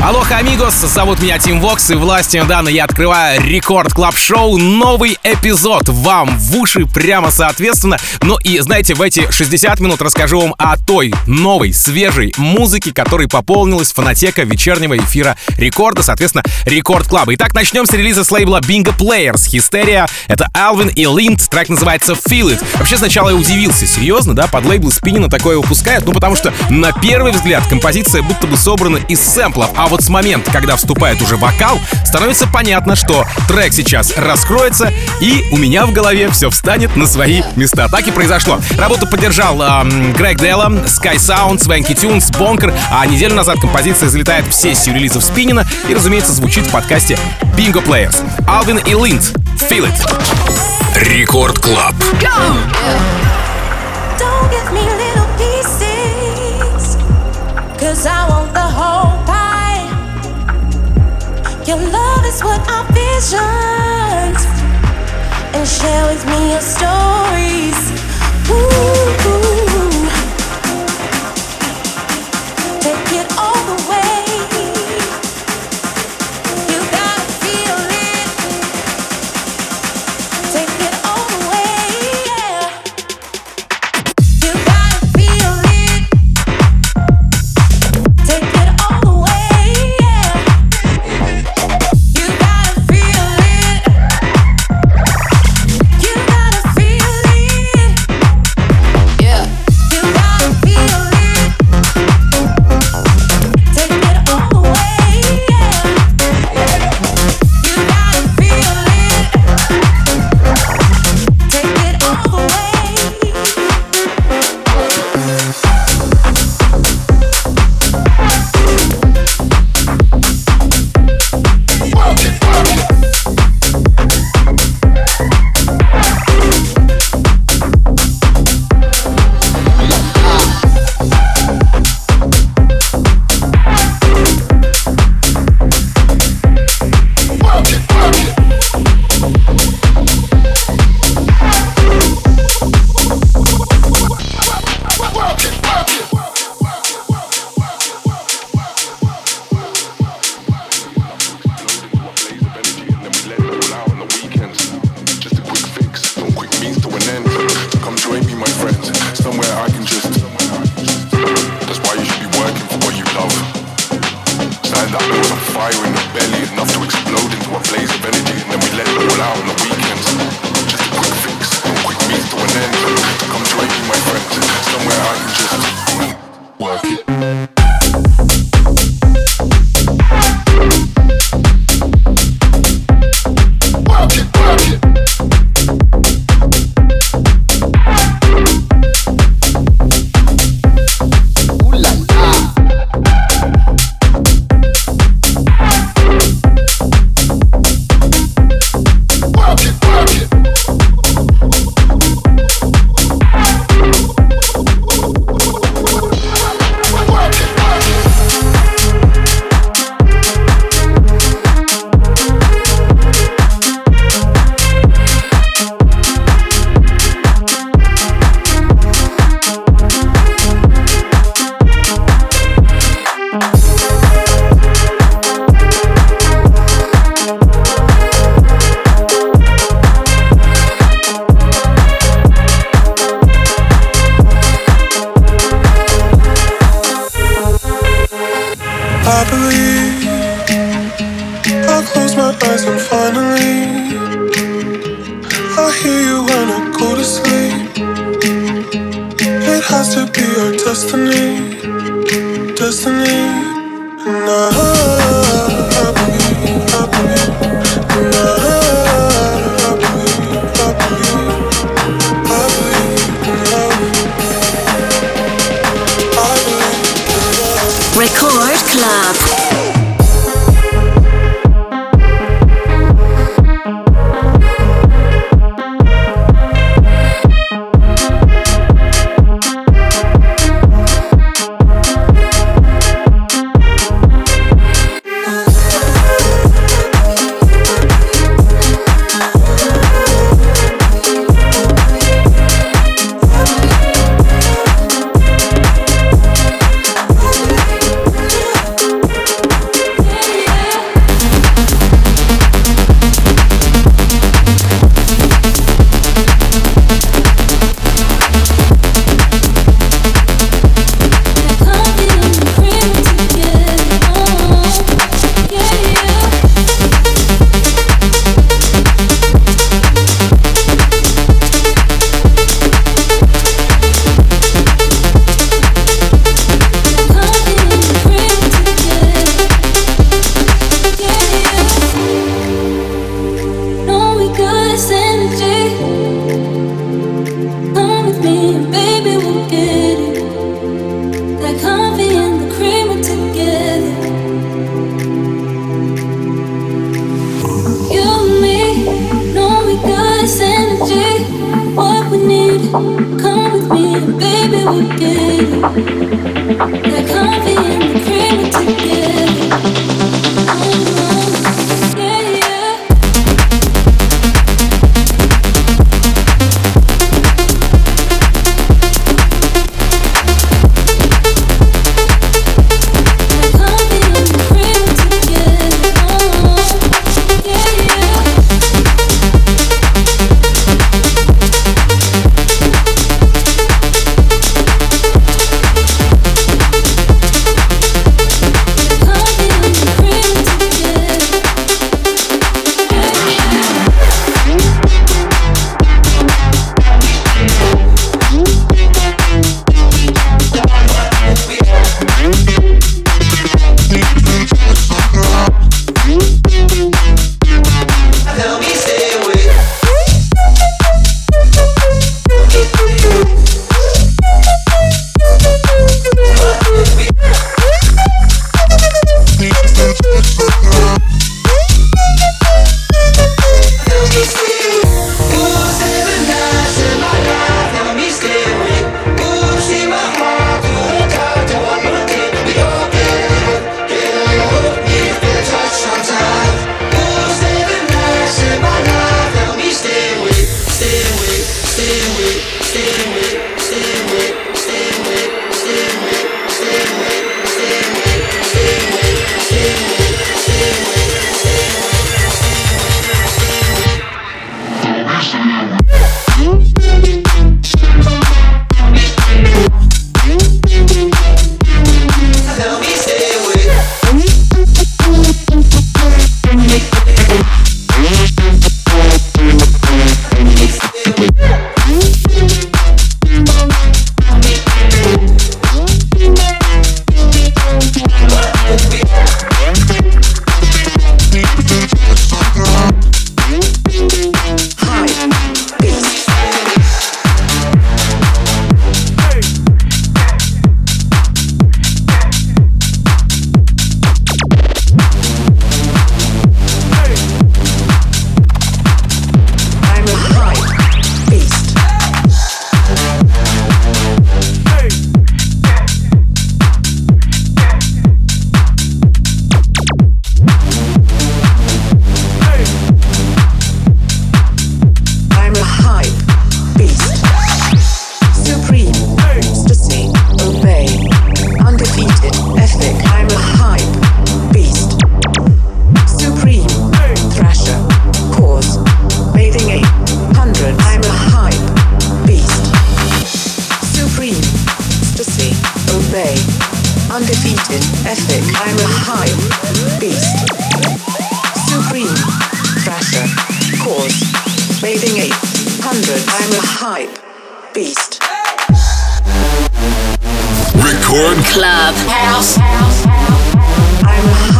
Aloha, amigos, зовут меня Тим Вокс, и властью данной, я открываю Record Club Show новый эпизод вам в уши прямо соответственно. Ну и знаете, в эти 60 минут расскажу вам о той новой, свежей музыке, которой пополнилась фонотека вечернего эфира рекорда, соответственно, Record Club а. Итак, начнем с релиза с лейбла Bingo Players. Hysteria, это Алвин и Линд, трек называется Feel It. Вообще сначала я удивился, серьезно, да, под лейбл Spinnin а такое выпускают, ну потому что на первый взгляд композиция будто бы собрана из сэмплов, а вот с момента, когда вступает уже вокал, становится понятно, что трек сейчас раскроется, и у меня в голове все встанет на свои места. Так и произошло. Работу поддержал эм, Грег Делла, Sky Sound, Swanky Tunes, Бонкер, а неделю назад композиция залетает в сессию релизов Spinnin а и, разумеется, звучит в подкасте Bingo Players. Алвин и Линд. Feel it. Record Club. Cause I want Your love is what I visioned, and share with me your stories. Ooh, ooh. East. Record Club House. house, house, house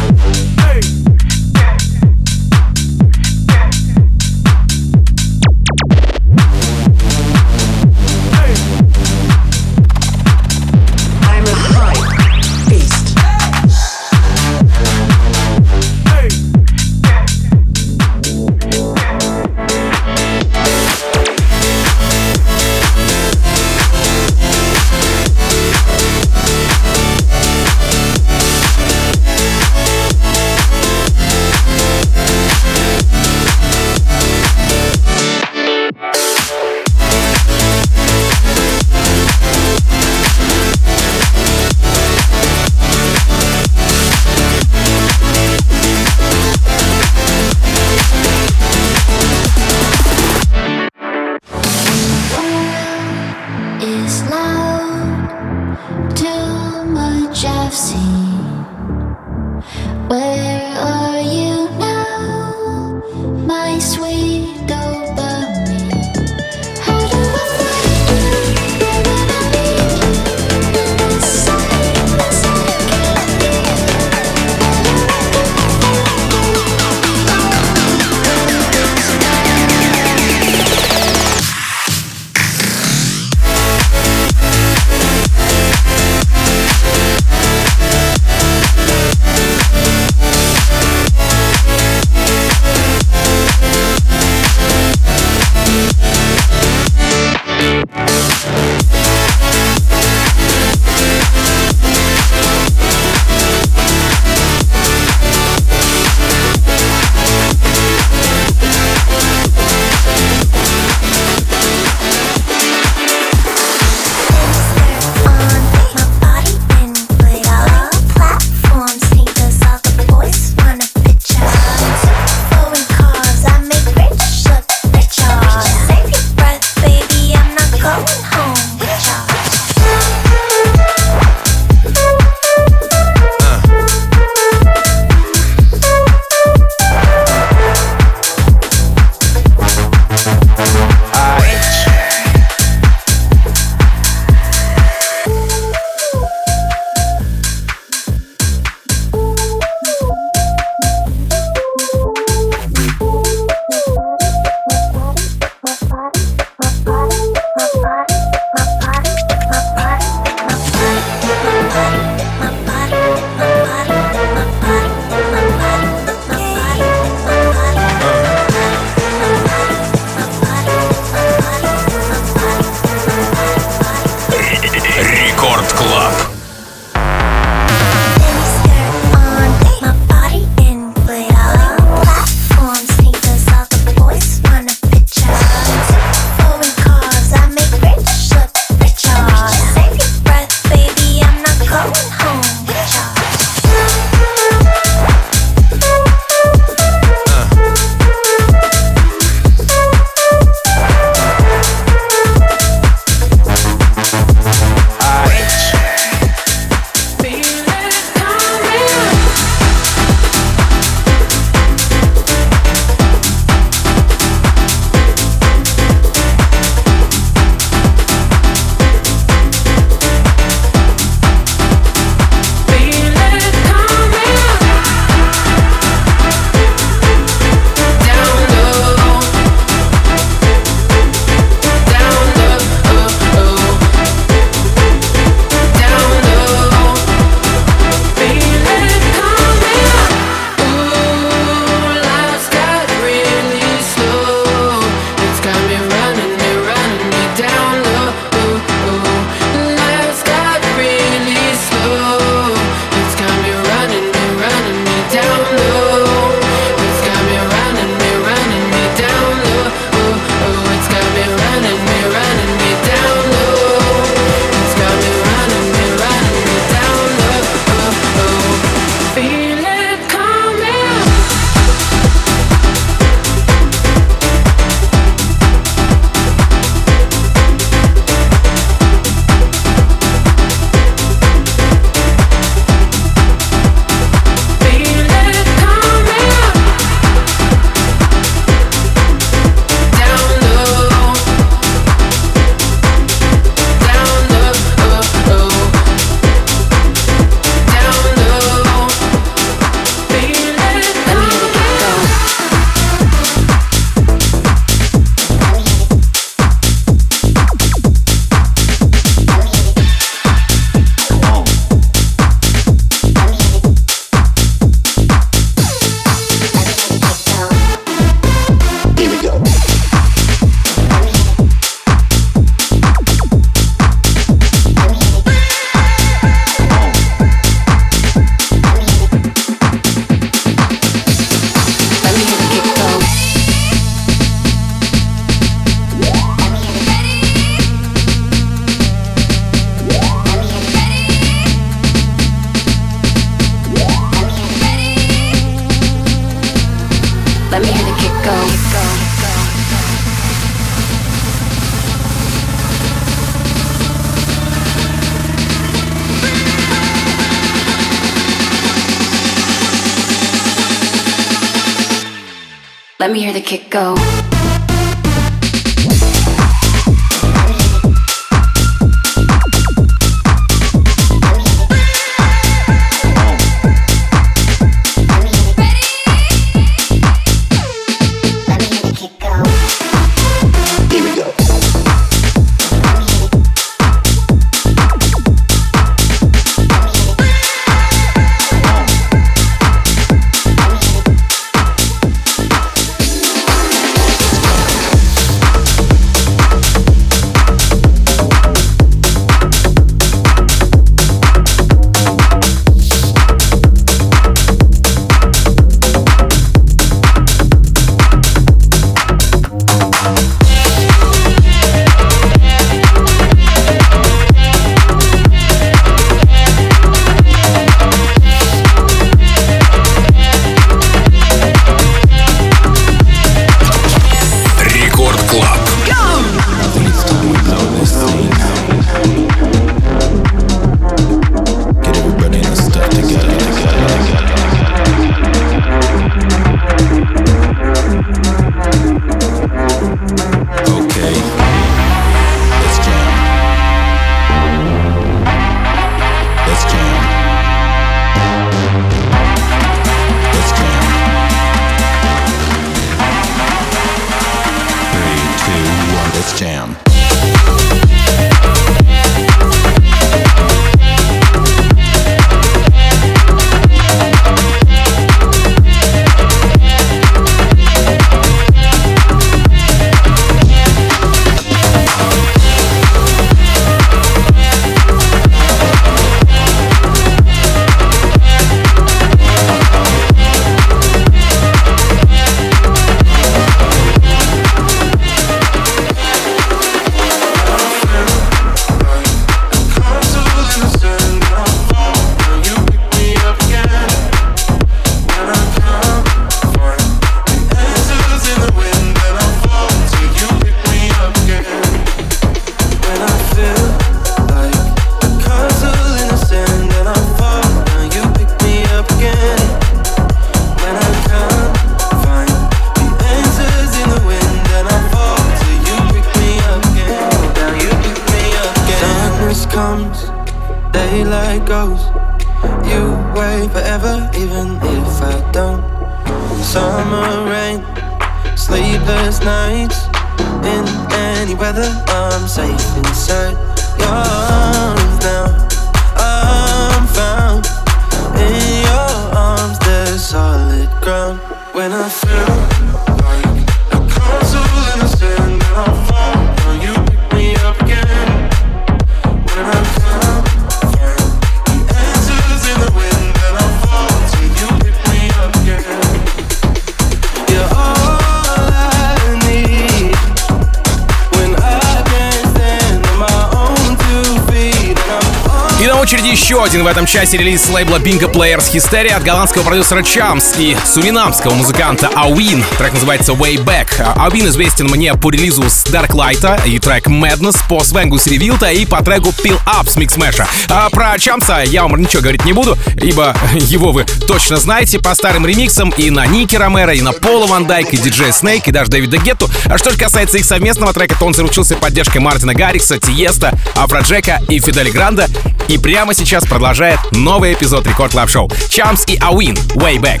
еще один в этом часе релиз лейбла Bingo Players Hysteria от голландского продюсера Чамс и суринамского музыканта Ауин. Трек называется Way Back. Ауин известен мне по релизу с Dark Light и трек Madness, по свенгу с Ревилта и по треку Pill Up с Mixmash. А про Чамса я вам ничего говорить не буду, ибо его вы точно знаете по старым ремиксам и на Ники Ромеро, и на Пола Ван Дайк, и Диджея Снейк, и даже Дэвида Гетту. А что же касается их совместного трека, то он заручился поддержкой Мартина Гаррикса, Тиеста, Афроджека и Фидели Гранда. И прямо сейчас продолжает новый эпизод Рекорд Клаб Шоу. Чамс и Ауин, Way Back.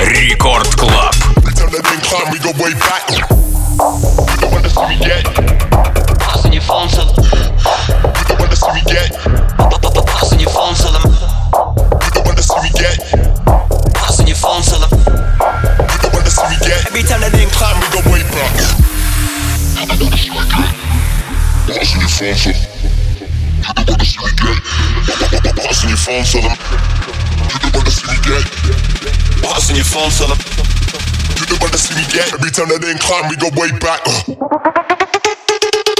Рекорд Клаб. Passing your phone to them. You don't wanna see me get. Passing your phone to them. You don't wanna see me get. Passing your phone to them. You don't wanna see me get. Every time that they climb, we go way back. Passing your phone to them. Passing your phone to them. You don't wanna see me get. Passing your phone to. You don't wanna see me get. Every time that they climb, we go way back. Uh.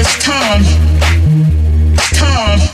It's time. It's time.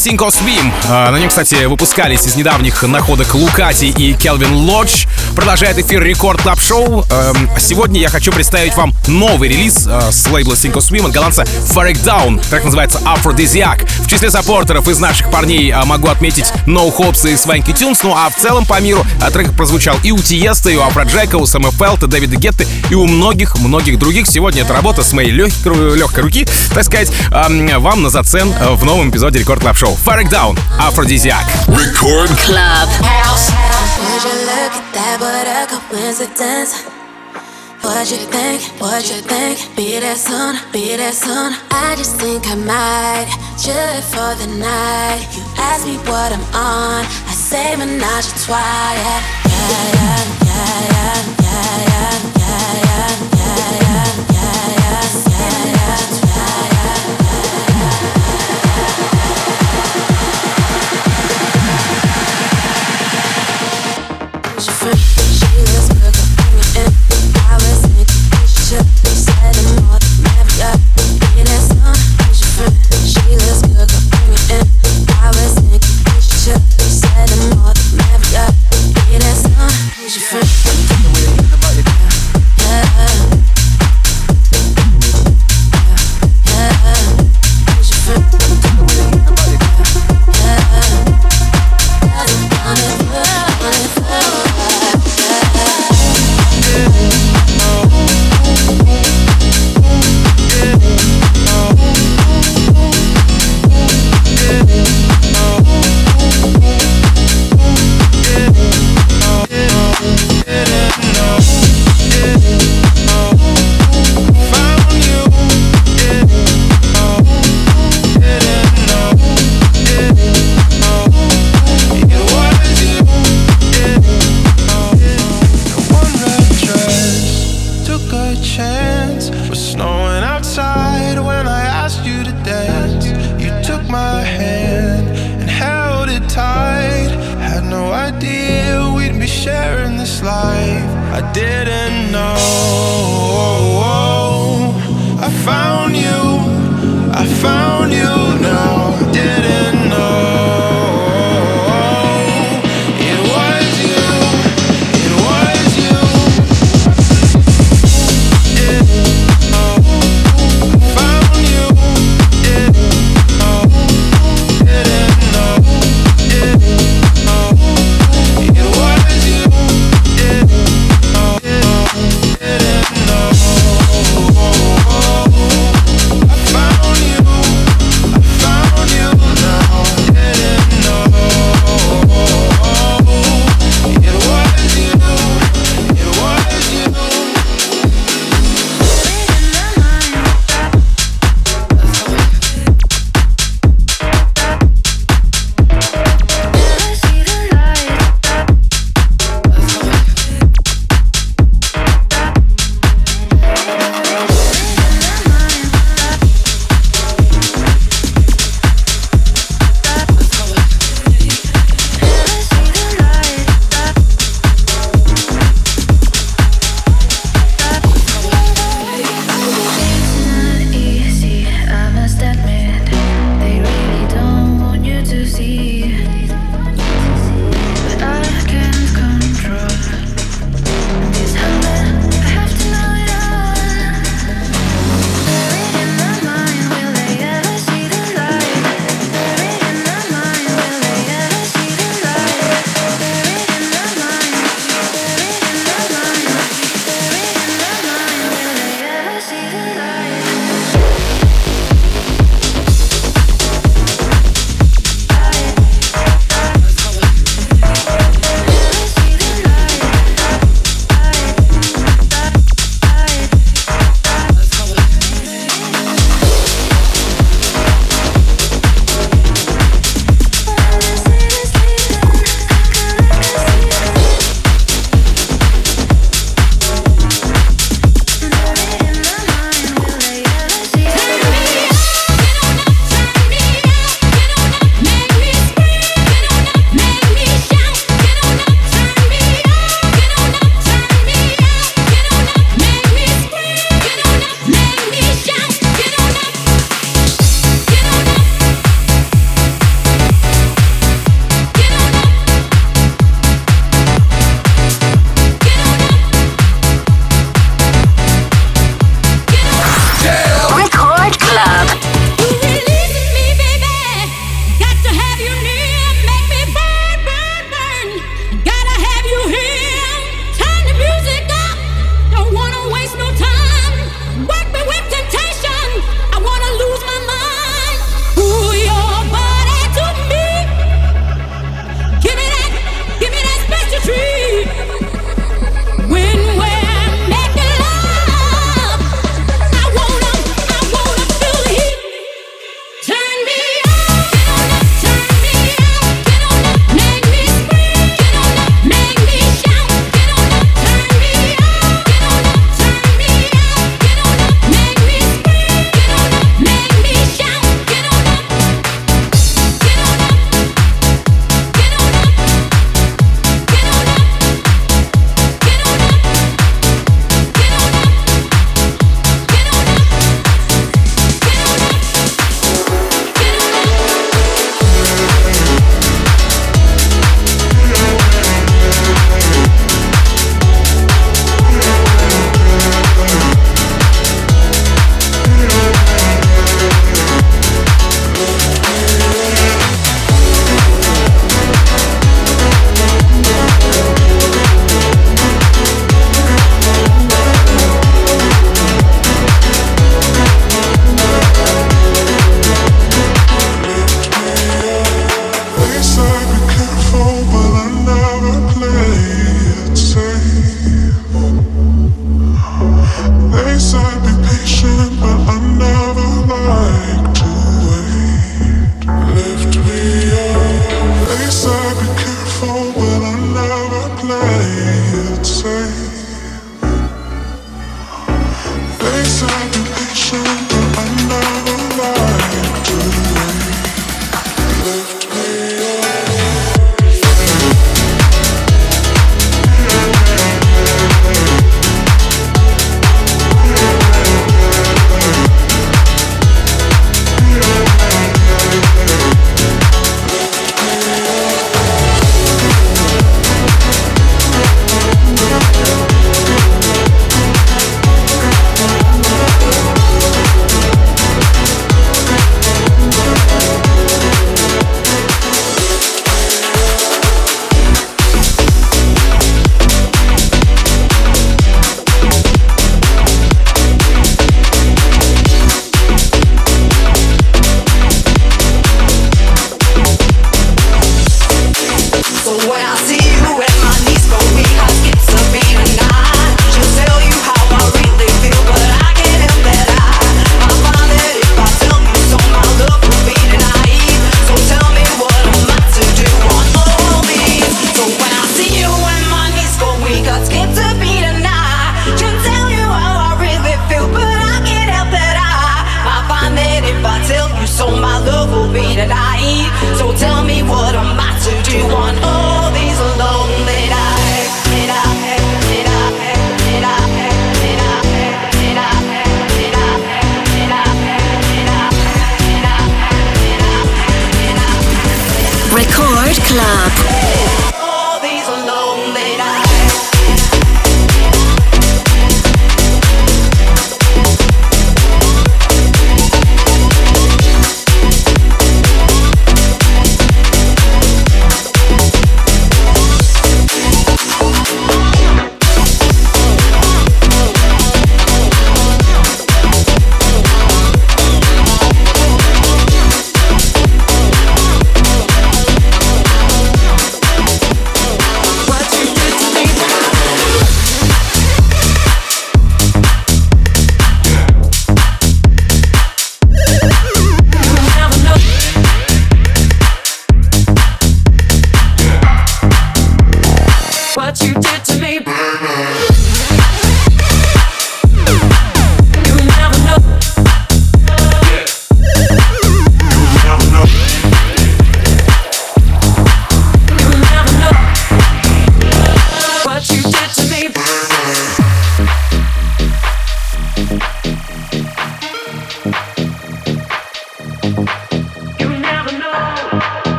Лейбла Sink Or Swim. А, На нем, кстати, выпускались из недавних находок Лукати и Келвин Лодж. Продолжает эфир Record Club Show. Эм, Сегодня я хочу представить вам новый релиз э, с лейбла Sink Or Swim от голландца Ferreck Dawn. Так называется Aphrodisiac. В числе саппортеров из наших парней э, могу отметить No Hopes и Swanky Tunes. Ну а в целом по миру э, трек прозвучал и у Тиеста, и у Афроджека, у Сэма Фелта, Дэвида Гетты и у многих-многих других. Сегодня это работа с моей легкой, руки, так сказать, вам на зацен э, в новом эпизоде Рекорд Клаб Шоу. Farrick Down, Aphrodisiac. Record Club. Would you look at that? What a coincidence. What you think? What you think? Be there soon, be there soon. I just think I might chill for the night. You ask me what I'm on, I say menage a trois. Yeah, yeah, yeah, yeah, yeah,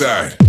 side.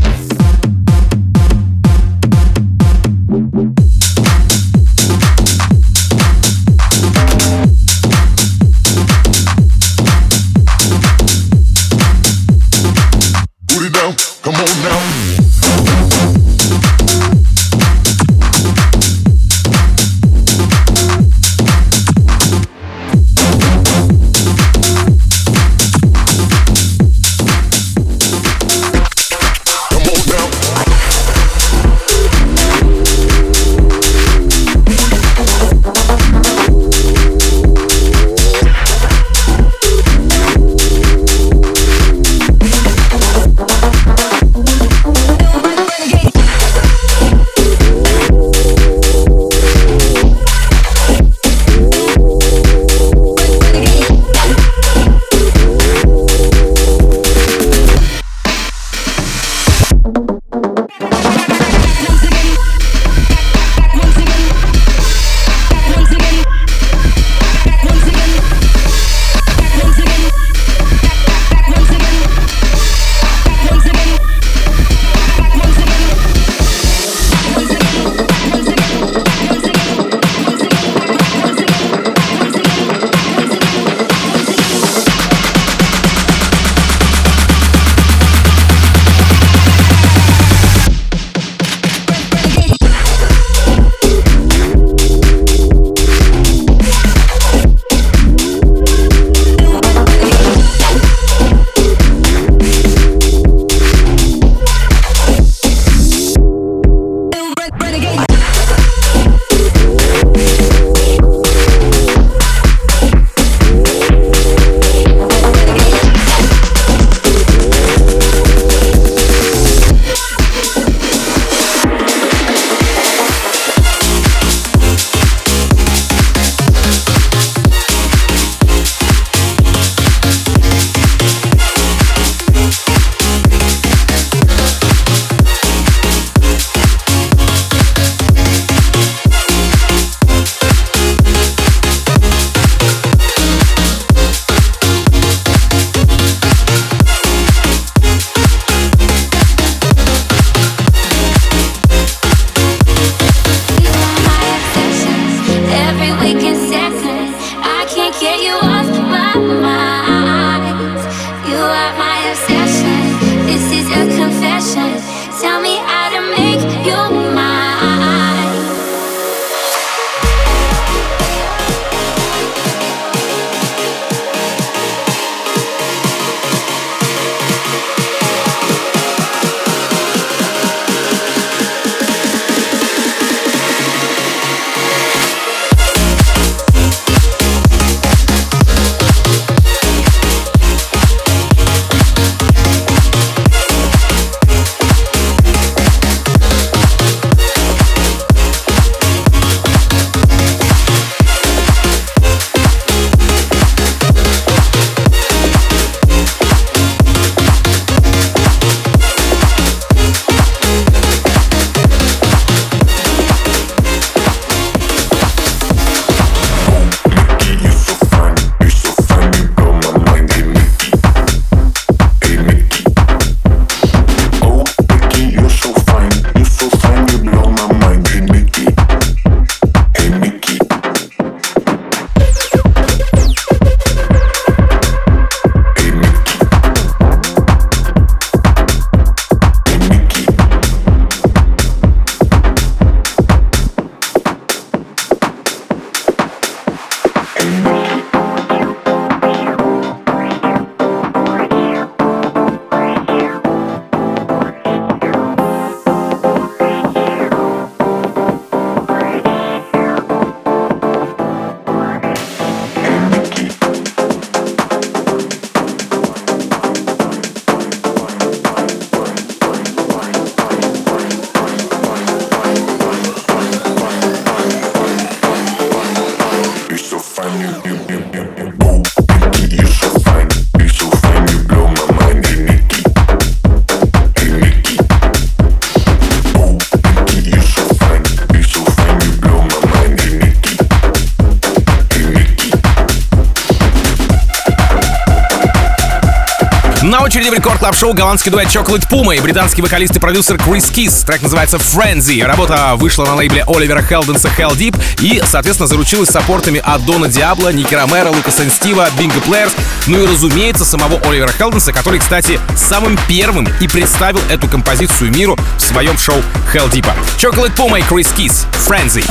Очереди в рекорд клаб шоу голландский дуэт Chocolate Puma и британский вокалист и продюсер Крис Кис. Трек называется Frenzy. Работа вышла на лейбле Оливера Хелденса Heldeep и, соответственно, заручилась саппортами от Дона Диабло, Ники Ромеро, Лукаса Стива, Bingo Players, ну и, разумеется, самого Оливера Хелденса, который, кстати, самым первым и представил эту композицию миру в своем шоу Heldeep. Chocolate Puma и Крис Кис. Frenzy.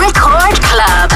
Record Club.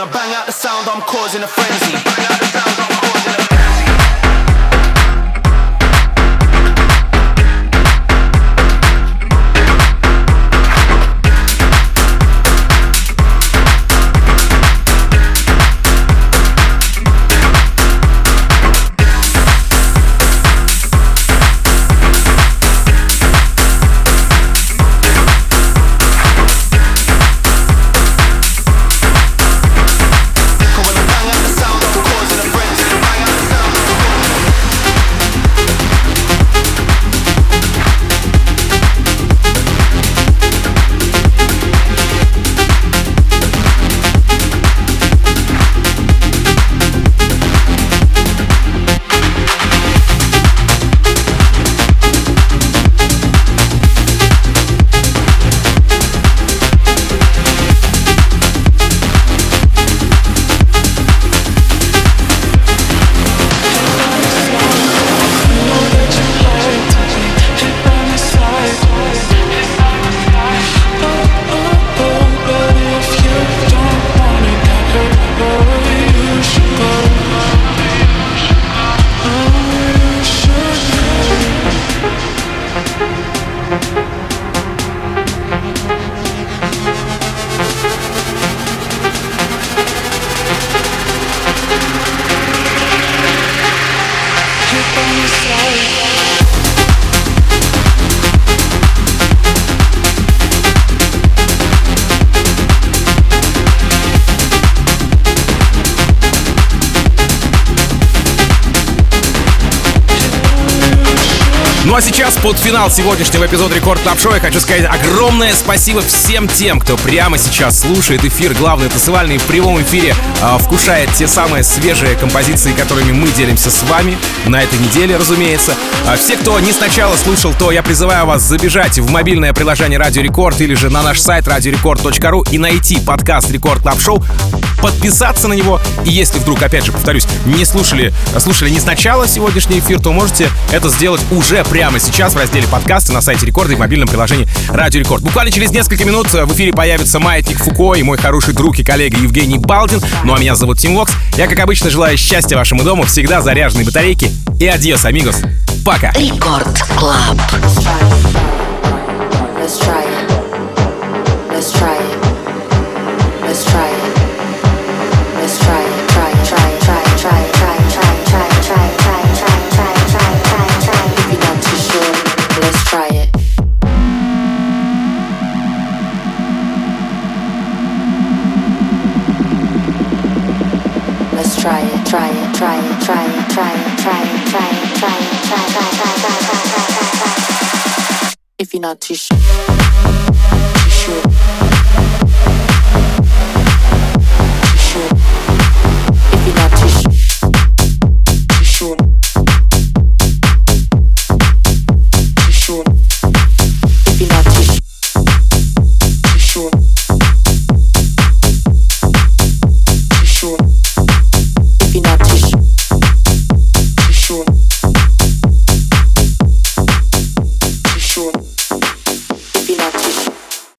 I bang out the sound, I'm causing a frenzy. Ну а сейчас под финал сегодняшнего эпизода Record Club Show я хочу сказать огромное спасибо всем тем, кто прямо сейчас слушает эфир, главный танцевальный в прямом эфире, э, вкушает те самые свежие композиции, которыми мы делимся с вами на этой неделе, разумеется. А все, кто не сначала слушал, то я призываю вас забежать в мобильное приложение Радио Рекорд или же на наш сайт радиорекорд.ру и найти подкаст Record Club Show, подписаться на него. И если вдруг, опять же, повторюсь, не слушали, слушали не сначала сегодняшний эфир, то можете это сделать уже прямо сейчас в разделе подкасты на сайте Рекорда и в мобильном приложении Радио Рекорд. Буквально через несколько минут в эфире появится Маятник Фуко и мой хороший друг и коллега Евгений Балдин. Ну а меня зовут Тим Вокс. Я, как обычно, желаю счастья вашему дому, всегда заряженной батарейки. И adiós, amigos. Пока. Record Club. Let's try it. Let's try it. Illuminatis.